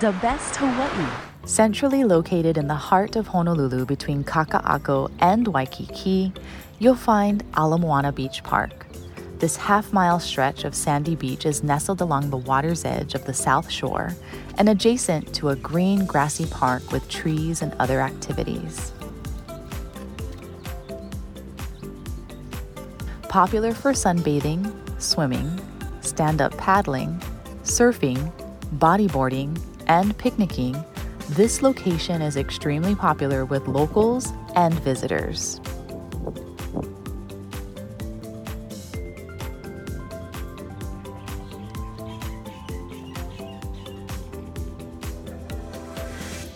The best Hawaii. Centrally located in the heart of Honolulu between Kaka'ako and Waikiki, you'll find Ala Moana Beach Park. This half mile stretch of sandy beach is nestled along the water's edge of the South Shore and adjacent to a green, grassy park with trees and other activities. Popular for sunbathing, swimming, stand up paddling, surfing, bodyboarding, and picnicking, this location is extremely popular with locals and visitors.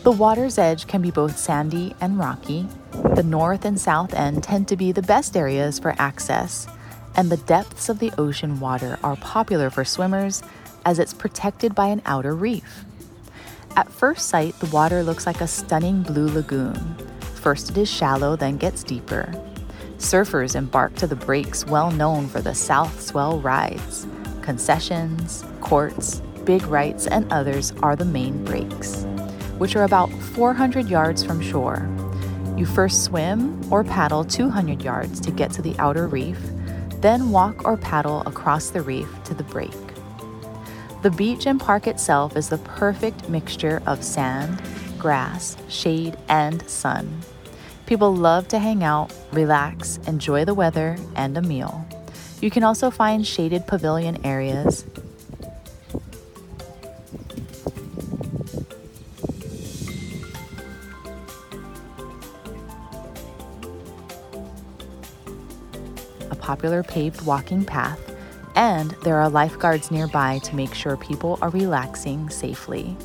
The water's edge can be both sandy and rocky. The north and south end tend to be the best areas for access, and the depths of the ocean water are popular for swimmers as it's protected by an outer reef. At first sight, the water looks like a stunning blue lagoon. First, it is shallow, then gets deeper. Surfers embark to the breaks well known for the South Swell rides. Concessions, courts, big rights, and others are the main breaks which are about 400 yards from shore. You first swim or paddle 200 yards to get to the outer reef, then walk or paddle across the reef to the break. The beach and park itself is the perfect mixture of sand, grass, shade, and sun. People love to hang out, relax, enjoy the weather, and a meal. You can also find shaded pavilion areas, a popular paved walking path, and there are lifeguards nearby to make sure people are relaxing safely.